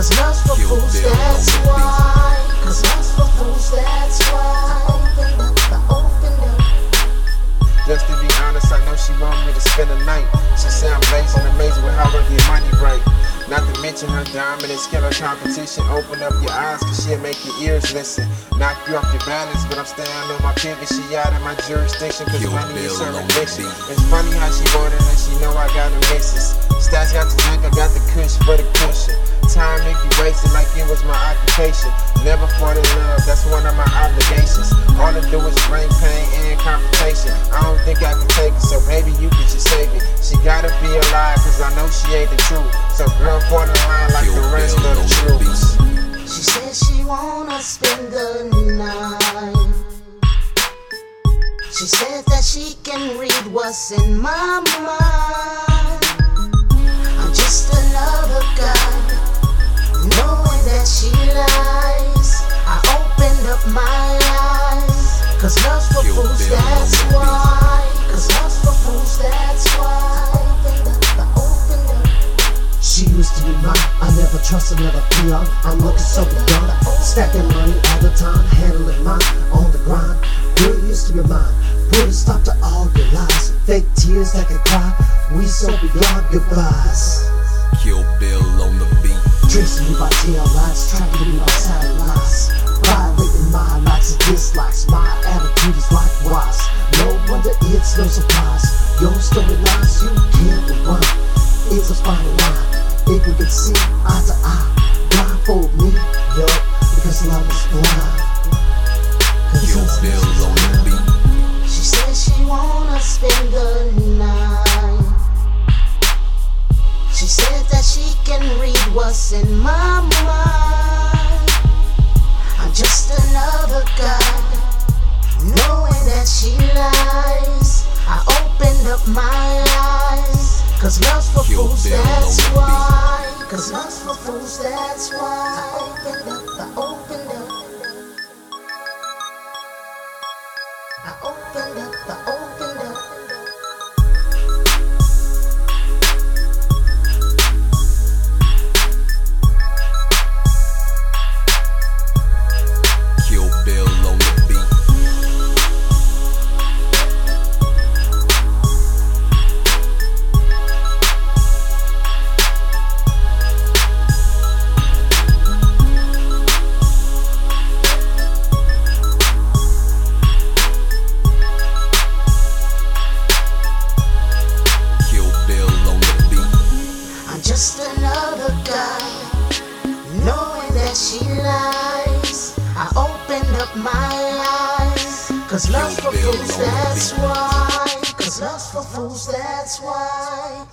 Cause love's for Kill fools, that's on the beat. why. Cause love's for fools, that's why. I opened up, I opened up. Just to be honest, I know she want me to spend the night. She say I'm blazing amazing with how I get money right. Not to mention her dominant skill of competition. Open up your eyes, cause she'll make your ears listen. Knock you off your balance, but I'm staying on my pivot. She out of my jurisdiction, cause Kill money is Bill her on addiction. It's funny how she wanted and she know I got a missus. Stats got the drink, I got the kush for the cushion. Time make you wasted like it was my occupation. Never fall in love, that's one of my obligations. All I do is bring pain and confrontation. I don't think I can take it, so baby, you could just save it. She gotta be alive, cause I know she ain't the truth. So girl, fall in line like Kill the rest Bill of the on the troops. She said she wanna spend the night. She said that she can read what's in my mind. I'm just another guy, knowing that she lies. I opened up my eyes, cause love's for Kill fools, Bill on that's the beat. why. Cause love's for fools, that's why. I opened up, I opened up. She used to be mine. I never trust another peon. I'm looking so beyond. Stacking money all the time, handling mine on the grind. Girl used to be mine. Put a stop to all your lies. Fake tears that can cry. We so beyond goodbyes. Kill Bill on the me by tail lights, trying to be my satellites. Violating my likes and dislikes. My attitude is likewise. No wonder it's no surprise. Your storylines, you can't run. It's a final line. If we could see eye to eye, blindfold me, yo, because love is blind. 'Cause Kill it's Bill on the she can read what's in my mind. I'm just another guy, knowing that she lies. I opened up my eyes, cause love's for Kill fools, that's why. Cause love's for fools, that's why. I opened up, I opened up. I opened up, I opened up. Guy, knowing that she lies. I opened up my eyes, cause love's for fools, that's why. Cause love's for fools, that's why.